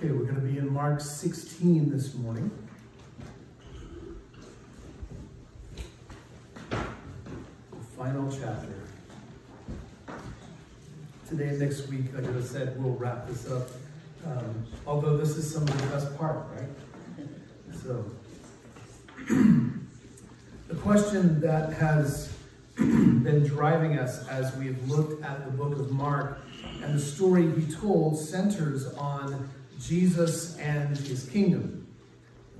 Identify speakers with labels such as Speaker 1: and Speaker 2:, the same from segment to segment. Speaker 1: Okay, we're going to be in Mark 16 this morning. The final chapter. Today and next week, like I said, we'll wrap this up. Um, although this is some of the best part, right? So, the question that has been driving us as we've looked at the book of Mark and the story he told centers on Jesus and his kingdom.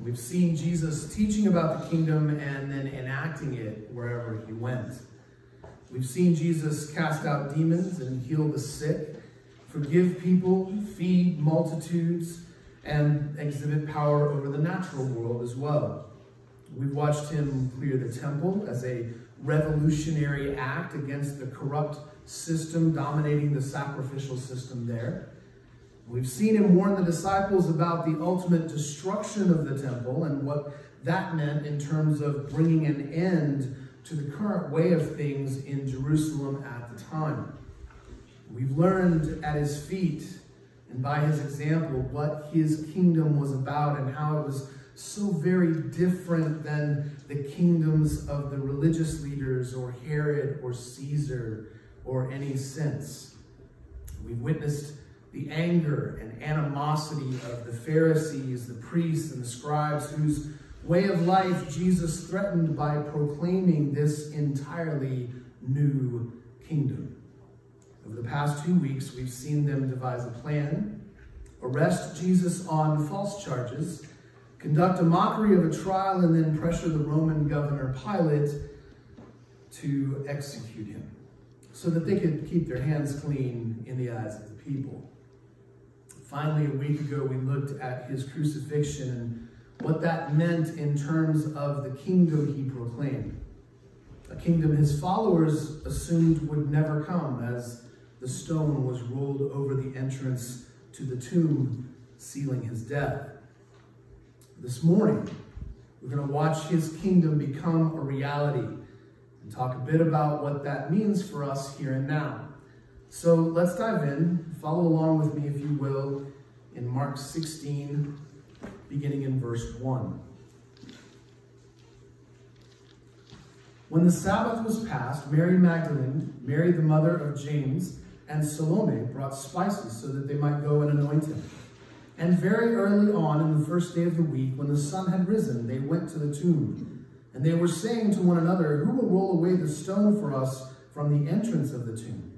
Speaker 1: We've seen Jesus teaching about the kingdom and then enacting it wherever he went. We've seen Jesus cast out demons and heal the sick, forgive people, feed multitudes, and exhibit power over the natural world as well. We've watched him clear the temple as a revolutionary act against the corrupt system dominating the sacrificial system there. We've seen him warn the disciples about the ultimate destruction of the temple and what that meant in terms of bringing an end to the current way of things in Jerusalem at the time. We've learned at his feet and by his example what his kingdom was about and how it was so very different than the kingdoms of the religious leaders or Herod or Caesar or any sense. We've witnessed the anger and animosity of the Pharisees, the priests, and the scribes, whose way of life Jesus threatened by proclaiming this entirely new kingdom. Over the past two weeks, we've seen them devise a plan, arrest Jesus on false charges, conduct a mockery of a trial, and then pressure the Roman governor Pilate to execute him so that they could keep their hands clean in the eyes of the people. Finally, a week ago, we looked at his crucifixion and what that meant in terms of the kingdom he proclaimed. A kingdom his followers assumed would never come as the stone was rolled over the entrance to the tomb, sealing his death. This morning, we're going to watch his kingdom become a reality and talk a bit about what that means for us here and now. So let's dive in Follow along with me, if you will, in Mark 16, beginning in verse 1. When the Sabbath was past, Mary Magdalene, Mary the mother of James, and Salome brought spices so that they might go and anoint him. And very early on in the first day of the week, when the sun had risen, they went to the tomb. And they were saying to one another, Who will roll away the stone for us from the entrance of the tomb?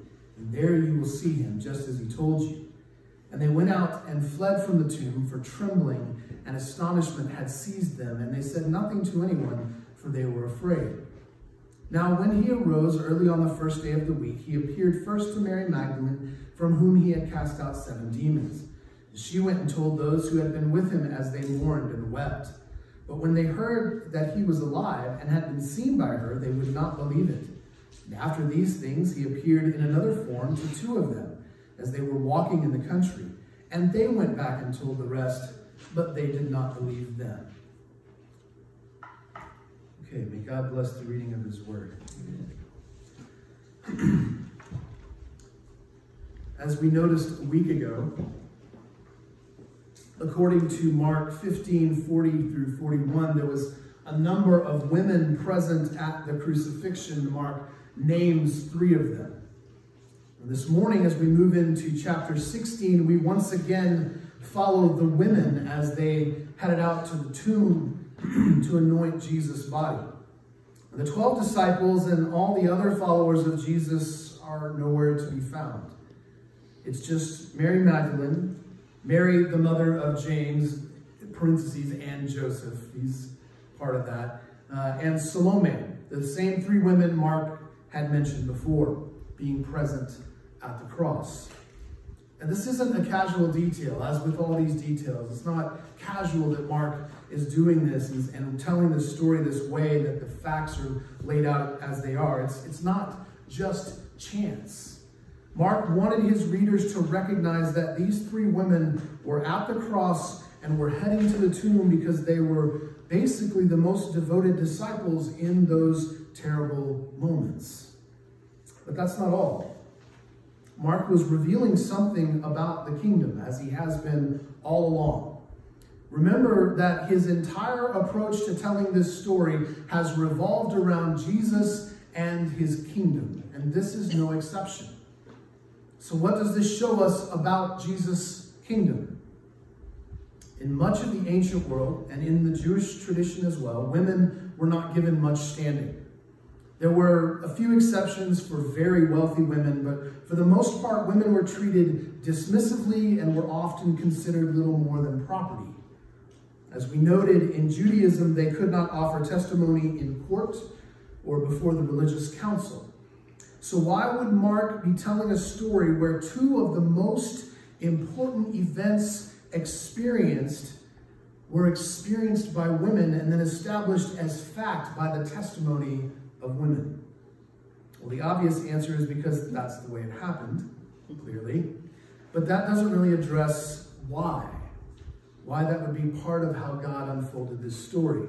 Speaker 1: and there you will see him, just as he told you. And they went out and fled from the tomb, for trembling and astonishment had seized them, and they said nothing to anyone, for they were afraid. Now, when he arose early on the first day of the week, he appeared first to Mary Magdalene, from whom he had cast out seven demons. She went and told those who had been with him as they mourned and wept. But when they heard that he was alive and had been seen by her, they would not believe it. And after these things, he appeared in another form to two of them as they were walking in the country. And they went back and told the rest, but they did not believe them. Okay, may God bless the reading of his word. As we noticed a week ago, according to Mark 15 40 through 41, there was a number of women present at the crucifixion. Mark names three of them. This morning, as we move into chapter 16, we once again follow the women as they headed out to the tomb to anoint Jesus' body. The 12 disciples and all the other followers of Jesus are nowhere to be found. It's just Mary Magdalene, Mary, the mother of James, parentheses, and Joseph. He's part of that. Uh, and Salome. The same three women Mark had mentioned before, being present at the cross. And this isn't a casual detail, as with all these details. It's not casual that Mark is doing this and, and telling this story this way that the facts are laid out as they are. It's, it's not just chance. Mark wanted his readers to recognize that these three women were at the cross and were heading to the tomb because they were basically the most devoted disciples in those terrible moments. But that's not all. Mark was revealing something about the kingdom, as he has been all along. Remember that his entire approach to telling this story has revolved around Jesus and his kingdom, and this is no exception. So, what does this show us about Jesus' kingdom? In much of the ancient world, and in the Jewish tradition as well, women were not given much standing. There were a few exceptions for very wealthy women, but for the most part, women were treated dismissively and were often considered little more than property. As we noted, in Judaism, they could not offer testimony in court or before the religious council. So why would Mark be telling a story where two of the most important events experienced were experienced by women and then established as fact by the testimony of women? Well, the obvious answer is because that's the way it happened, clearly. But that doesn't really address why. Why that would be part of how God unfolded this story.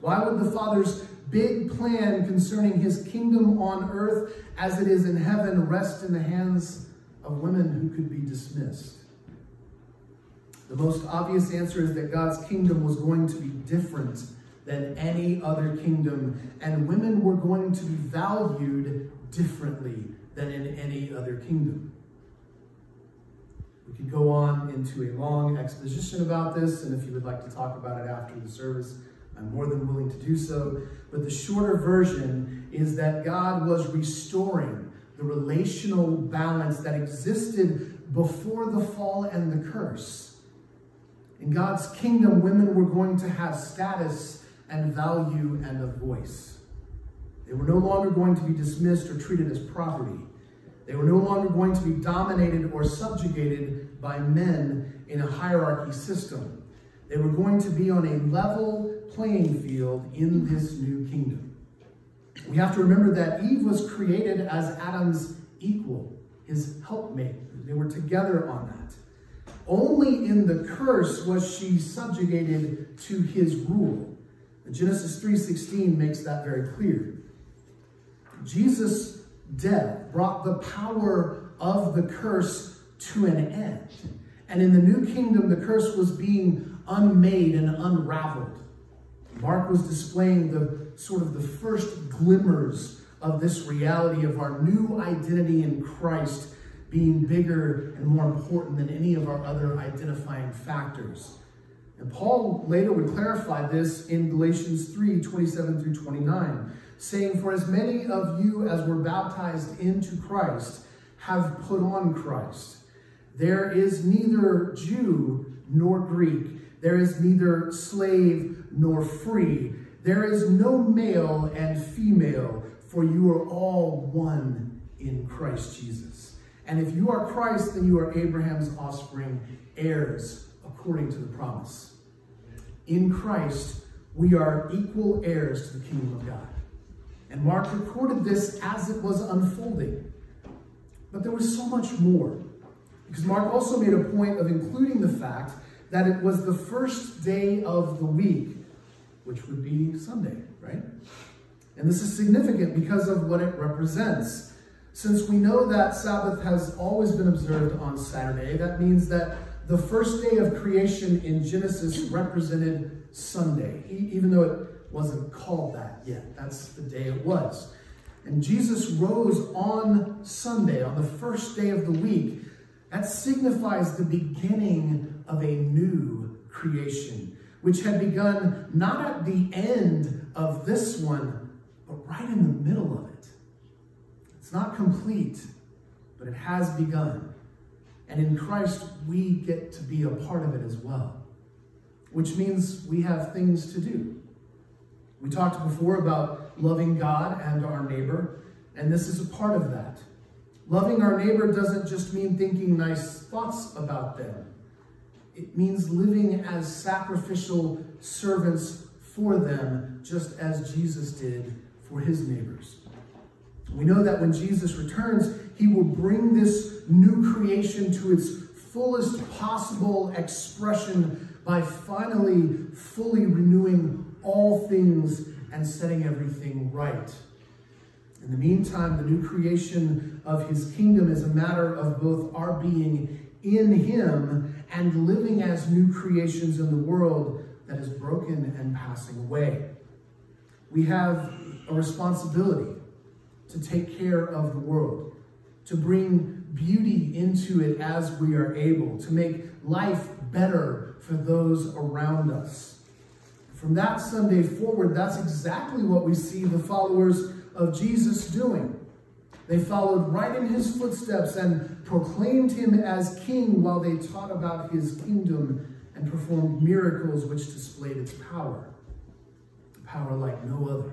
Speaker 1: Why would the Father's big plan concerning his kingdom on earth as it is in heaven rest in the hands of women who could be dismissed? The most obvious answer is that God's kingdom was going to be different than any other kingdom, and women were going to be valued differently than in any other kingdom. We could go on into a long exposition about this, and if you would like to talk about it after the service, I'm more than willing to do so. But the shorter version is that God was restoring the relational balance that existed before the fall and the curse in God's kingdom, women were going to have status and value and a voice. They were no longer going to be dismissed or treated as property. They were no longer going to be dominated or subjugated by men in a hierarchy system. They were going to be on a level playing field in this new kingdom. We have to remember that Eve was created as Adam's equal, his helpmate. They were together on that. Only in the curse was she subjugated to his rule. Genesis 3.16 makes that very clear. Jesus' death brought the power of the curse to an end. And in the new kingdom, the curse was being unmade and unraveled. Mark was displaying the sort of the first glimmers of this reality of our new identity in Christ being bigger and more important than any of our other identifying factors. And Paul later would clarify this in Galatians 3 27 through 29, saying, For as many of you as were baptized into Christ have put on Christ. There is neither Jew nor Greek, there is neither slave nor free, there is no male and female, for you are all one in Christ Jesus. And if you are Christ, then you are Abraham's offspring, heirs according to the promise. In Christ, we are equal heirs to the kingdom of God. And Mark recorded this as it was unfolding. But there was so much more, because Mark also made a point of including the fact that it was the first day of the week, which would be Sunday, right? And this is significant because of what it represents. Since we know that Sabbath has always been observed on Saturday, that means that the first day of creation in Genesis represented Sunday, even though it wasn't called that yet. That's the day it was. And Jesus rose on Sunday, on the first day of the week. That signifies the beginning of a new creation, which had begun not at the end of this one, but right in the middle of it. It's not complete, but it has begun. And in Christ, we get to be a part of it as well, which means we have things to do. We talked before about loving God and our neighbor, and this is a part of that. Loving our neighbor doesn't just mean thinking nice thoughts about them. It means living as sacrificial servants for them, just as Jesus did for his neighbors. We know that when Jesus returns, he will bring this new creation to its fullest possible expression by finally fully renewing all things and setting everything right. In the meantime, the new creation of his kingdom is a matter of both our being in him and living as new creations in the world that is broken and passing away. We have a responsibility to take care of the world, to bring beauty into it as we are able, to make life better for those around us. From that Sunday forward, that's exactly what we see the followers of Jesus doing. They followed right in his footsteps and proclaimed him as king while they taught about his kingdom and performed miracles which displayed its power, power like no other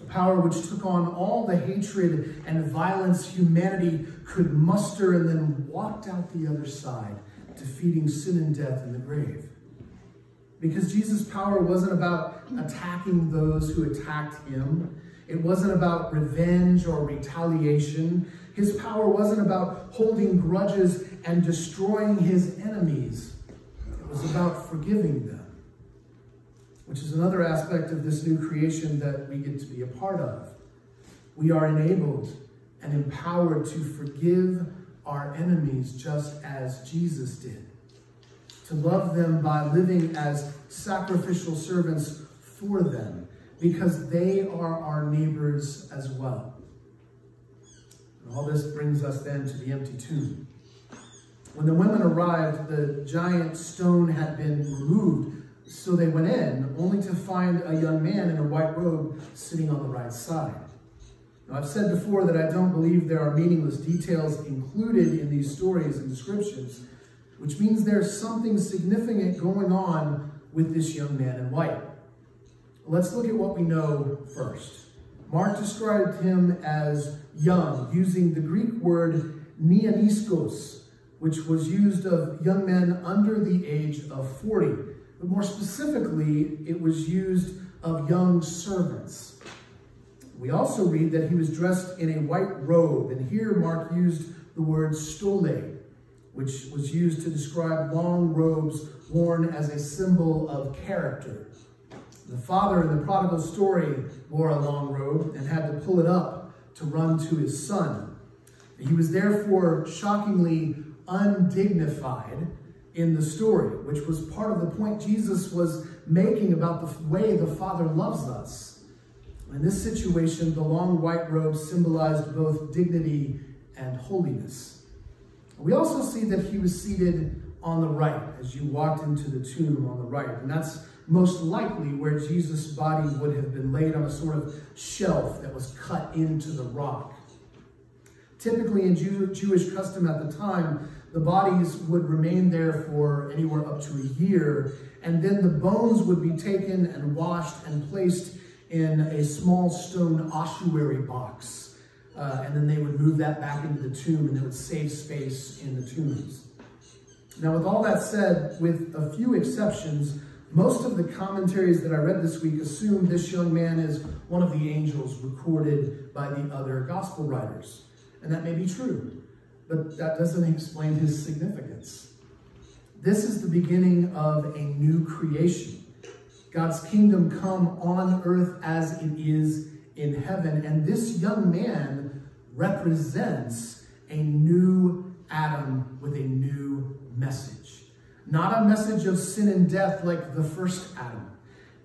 Speaker 1: a power which took on all the hatred and violence humanity could muster and then walked out the other side, defeating sin and death in the grave. Because Jesus' power wasn't about attacking those who attacked him. It wasn't about revenge or retaliation. His power wasn't about holding grudges and destroying his enemies. It was about forgiving them which is another aspect of this new creation that we get to be a part of. We are enabled and empowered to forgive our enemies just as Jesus did, to love them by living as sacrificial servants for them, because they are our neighbors as well. And all this brings us then to the empty tomb. When the women arrived, the giant stone had been removed so they went in, only to find a young man in a white robe sitting on the right side. Now, I've said before that I don't believe there are meaningless details included in these stories and descriptions, which means there's something significant going on with this young man in white. Let's look at what we know first. Mark described him as young, using the Greek word neoniskos, which was used of young men under the age of 40. But more specifically, it was used of young servants. We also read that he was dressed in a white robe, and here Mark used the word stole, which was used to describe long robes worn as a symbol of character. The father in the prodigal story wore a long robe and had to pull it up to run to his son. He was therefore shockingly undignified in the story, which was part of the point Jesus was making about the way the Father loves us. In this situation, the long white robe symbolized both dignity and holiness. We also see that he was seated on the right as you walked into the tomb on the right. And that's most likely where Jesus' body would have been laid on a sort of shelf that was cut into the rock. Typically, in Jew Jewish custom at the time, the bodies would remain there for anywhere up to a year, and then the bones would be taken and washed and placed in a small stone ossuary box. Uh, and then they would move that back into the tomb and it would save space in the tombs. Now, with all that said, with a few exceptions, most of the commentaries that I read this week assume this young man is one of the angels recorded by the other gospel writers. And that may be true but that doesn't explain his significance. This is the beginning of a new creation. God's kingdom come on earth as it is in heaven. And this young man represents a new Adam with a new message. Not a message of sin and death like the first Adam.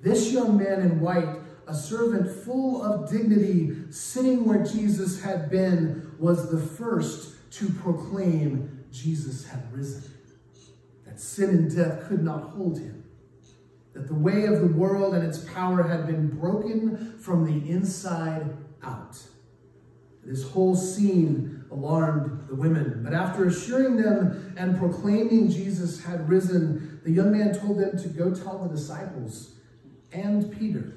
Speaker 1: This young man in white, a servant full of dignity, sitting where Jesus had been, was the first to proclaim Jesus had risen, that sin and death could not hold him, that the way of the world and its power had been broken from the inside out. This whole scene alarmed the women, but after assuring them and proclaiming Jesus had risen, the young man told them to go tell the disciples and Peter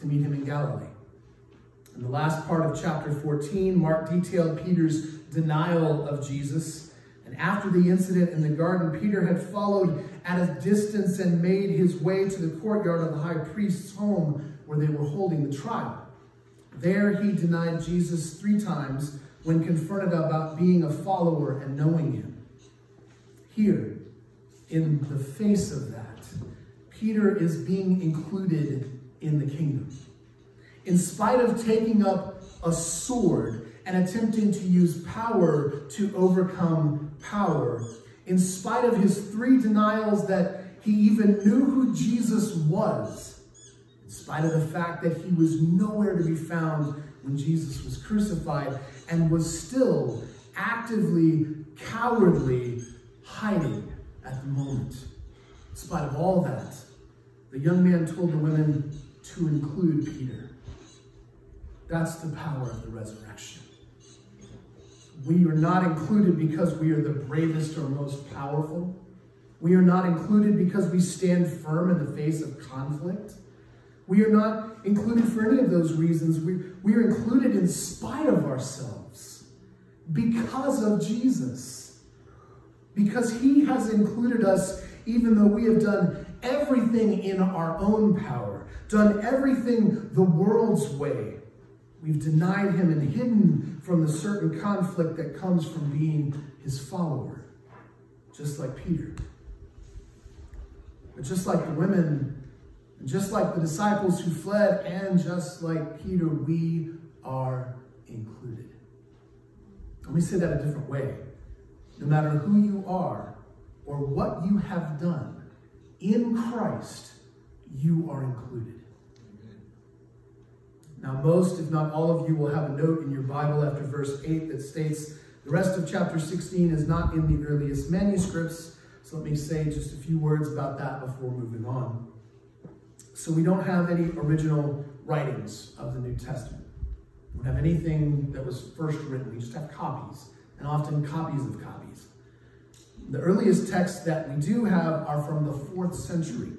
Speaker 1: to meet him in Galilee. In the last part of chapter 14, Mark detailed Peter's denial of Jesus. And after the incident in the garden, Peter had followed at a distance and made his way to the courtyard of the high priest's home where they were holding the trial. There he denied Jesus three times when confronted about being a follower and knowing him. Here, in the face of that, Peter is being included in the kingdom. In spite of taking up a sword and attempting to use power to overcome power. In spite of his three denials that he even knew who Jesus was, in spite of the fact that he was nowhere to be found when Jesus was crucified and was still actively, cowardly hiding at the moment. In spite of all that, the young man told the women to include Peter. That's the power of the resurrection. We are not included because we are the bravest or most powerful. We are not included because we stand firm in the face of conflict. We are not included for any of those reasons. We, we are included in spite of ourselves because of Jesus. Because he has included us even though we have done everything in our own power, done everything the world's way, We've denied him and hidden from the certain conflict that comes from being his follower, just like Peter. But just like the women, and just like the disciples who fled, and just like Peter, we are included. Let me say that a different way. No matter who you are or what you have done, in Christ, you are included. Now, most, if not all of you, will have a note in your Bible after verse 8 that states the rest of chapter 16 is not in the earliest manuscripts. So let me say just a few words about that before moving on. So we don't have any original writings of the New Testament. We don't have anything that was first written. We just have copies, and often copies of copies. The earliest texts that we do have are from the fourth century.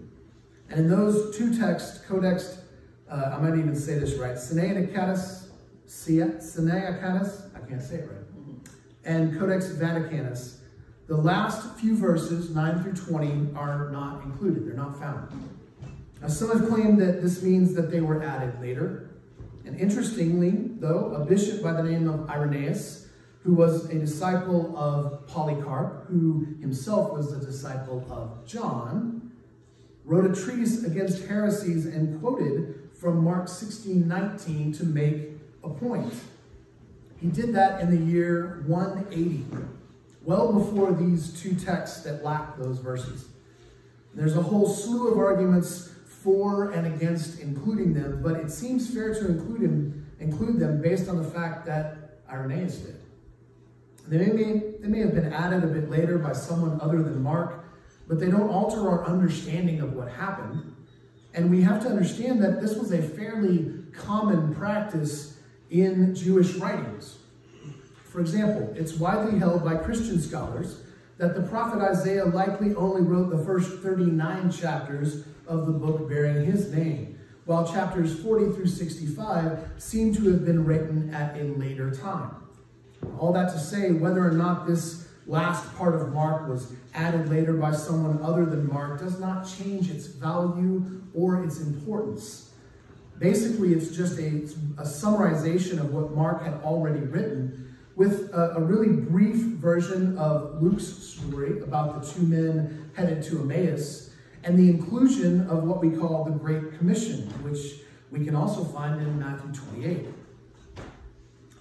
Speaker 1: And in those two texts, Codex uh, I might even say this right, Sinaiacatus, Sinaiacatus, I can't say it right, mm-hmm. and Codex Vaticanus, the last few verses, 9 through 20, are not included. They're not found. Now, some have claimed that this means that they were added later. And interestingly, though, a bishop by the name of Irenaeus, who was a disciple of Polycarp, who himself was a disciple of John, wrote a treatise against heresies and quoted from Mark 16, 19 to make a point. He did that in the year 180, well before these two texts that lack those verses. There's a whole slew of arguments for and against including them, but it seems fair to include, him, include them based on the fact that Irenaeus did. They may, they may have been added a bit later by someone other than Mark, but they don't alter our understanding of what happened. And we have to understand that this was a fairly common practice in Jewish writings. For example, it's widely held by Christian scholars that the prophet Isaiah likely only wrote the first 39 chapters of the book bearing his name, while chapters 40 through 65 seem to have been written at a later time. All that to say, whether or not this last part of Mark was added later by someone other than Mark does not change its value or its importance. Basically, it's just a, a summarization of what Mark had already written with a, a really brief version of Luke's story about the two men headed to Emmaus and the inclusion of what we call the Great Commission, which we can also find in Matthew 28.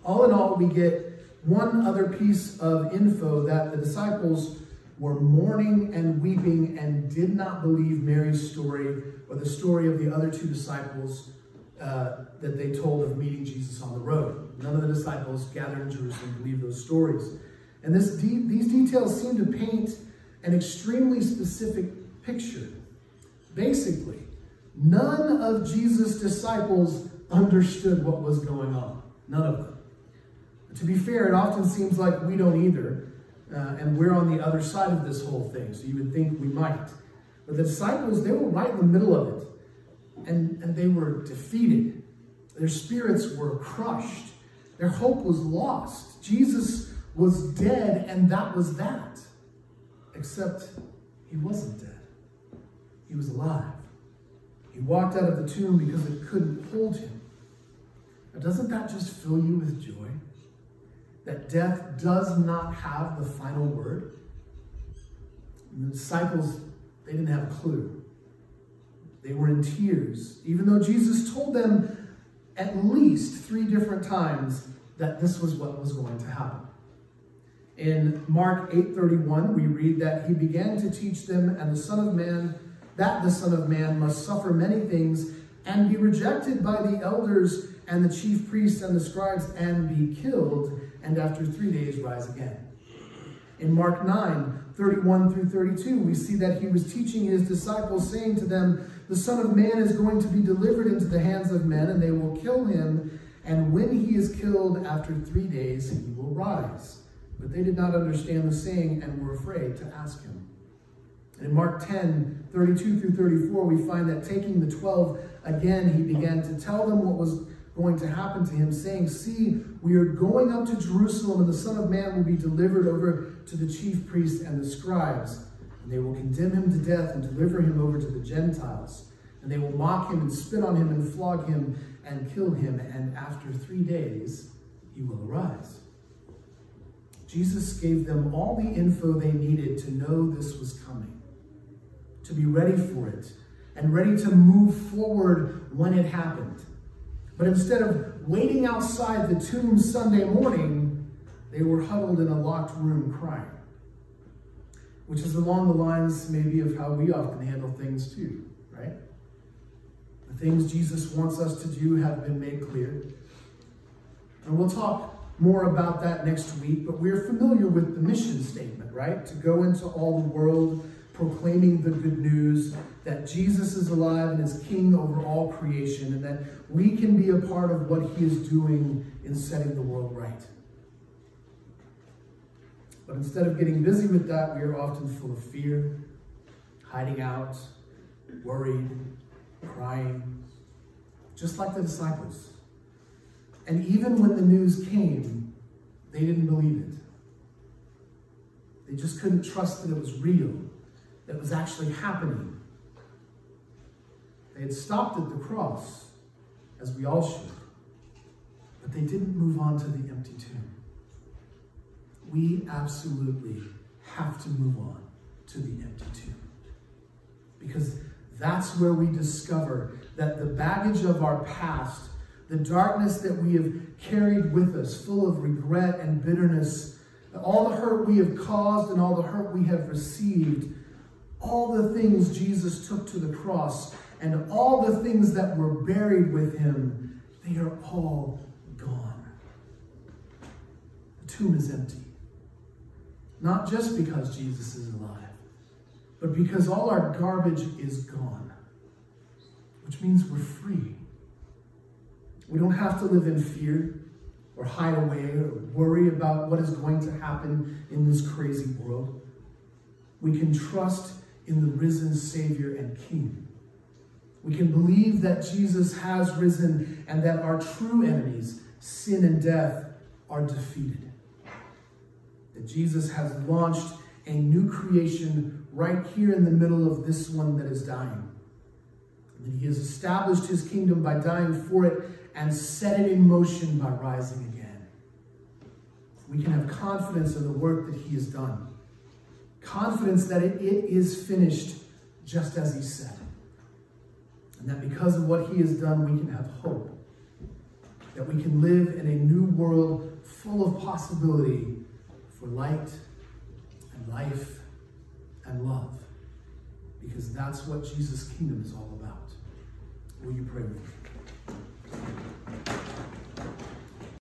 Speaker 1: All in all, we get one other piece of info that the disciples were mourning and weeping and did not believe Mary's story or the story of the other two disciples uh, that they told of meeting Jesus on the road. None of the disciples gathered in Jerusalem believed those stories. And this de these details seem to paint an extremely specific picture. Basically, none of Jesus' disciples understood what was going on. None of them to be fair, it often seems like we don't either, uh, and we're on the other side of this whole thing, so you would think we might. But the disciples, they were right in the middle of it, and, and they were defeated. Their spirits were crushed. Their hope was lost. Jesus was dead, and that was that. Except he wasn't dead. He was alive. He walked out of the tomb because it couldn't hold him. Now, doesn't that just fill you with joy? that death does not have the final word? And the disciples, they didn't have a clue. They were in tears, even though Jesus told them at least three different times that this was what was going to happen. In Mark 8:31, we read that he began to teach them and the Son of Man that the Son of Man must suffer many things and be rejected by the elders and the chief priests and the scribes and be killed, and after three days rise again. In Mark 9, 31 through 32, we see that he was teaching his disciples, saying to them, The Son of Man is going to be delivered into the hands of men, and they will kill him. And when he is killed, after three days, he will rise. But they did not understand the saying and were afraid to ask him. In Mark 10, 32 through 34, we find that taking the 12 again, he began to tell them what was going to happen to him, saying, See, we are going up to Jerusalem, and the Son of Man will be delivered over to the chief priests and the scribes. And they will condemn him to death and deliver him over to the Gentiles. And they will mock him and spit on him and flog him and kill him. And after three days, he will arise. Jesus gave them all the info they needed to know this was coming to be ready for it and ready to move forward when it happened. But instead of waiting outside the tomb Sunday morning, they were huddled in a locked room crying, which is along the lines maybe of how we often handle things too, right? The things Jesus wants us to do have been made clear. And we'll talk more about that next week, but we're familiar with the mission statement, right? To go into all the world proclaiming the good news that Jesus is alive and is king over all creation, and that we can be a part of what he is doing in setting the world right. But instead of getting busy with that, we are often full of fear, hiding out, worried, crying, just like the disciples. And even when the news came, they didn't believe it. They just couldn't trust that it was real that was actually happening. They had stopped at the cross, as we all should, but they didn't move on to the empty tomb. We absolutely have to move on to the empty tomb because that's where we discover that the baggage of our past, the darkness that we have carried with us, full of regret and bitterness, all the hurt we have caused and all the hurt we have received, all the things Jesus took to the cross and all the things that were buried with him, they are all gone. The tomb is empty. Not just because Jesus is alive, but because all our garbage is gone, which means we're free. We don't have to live in fear or hide away or worry about what is going to happen in this crazy world. We can trust in the risen Savior and King. We can believe that Jesus has risen and that our true enemies, sin and death, are defeated. That Jesus has launched a new creation right here in the middle of this one that is dying. That he has established his kingdom by dying for it and set it in motion by rising again. We can have confidence in the work that he has done confidence that it, it is finished just as he said. And that because of what he has done, we can have hope. That we can live in a new world full of possibility for light and life and love. Because that's what Jesus' kingdom is all about. Will you pray with me?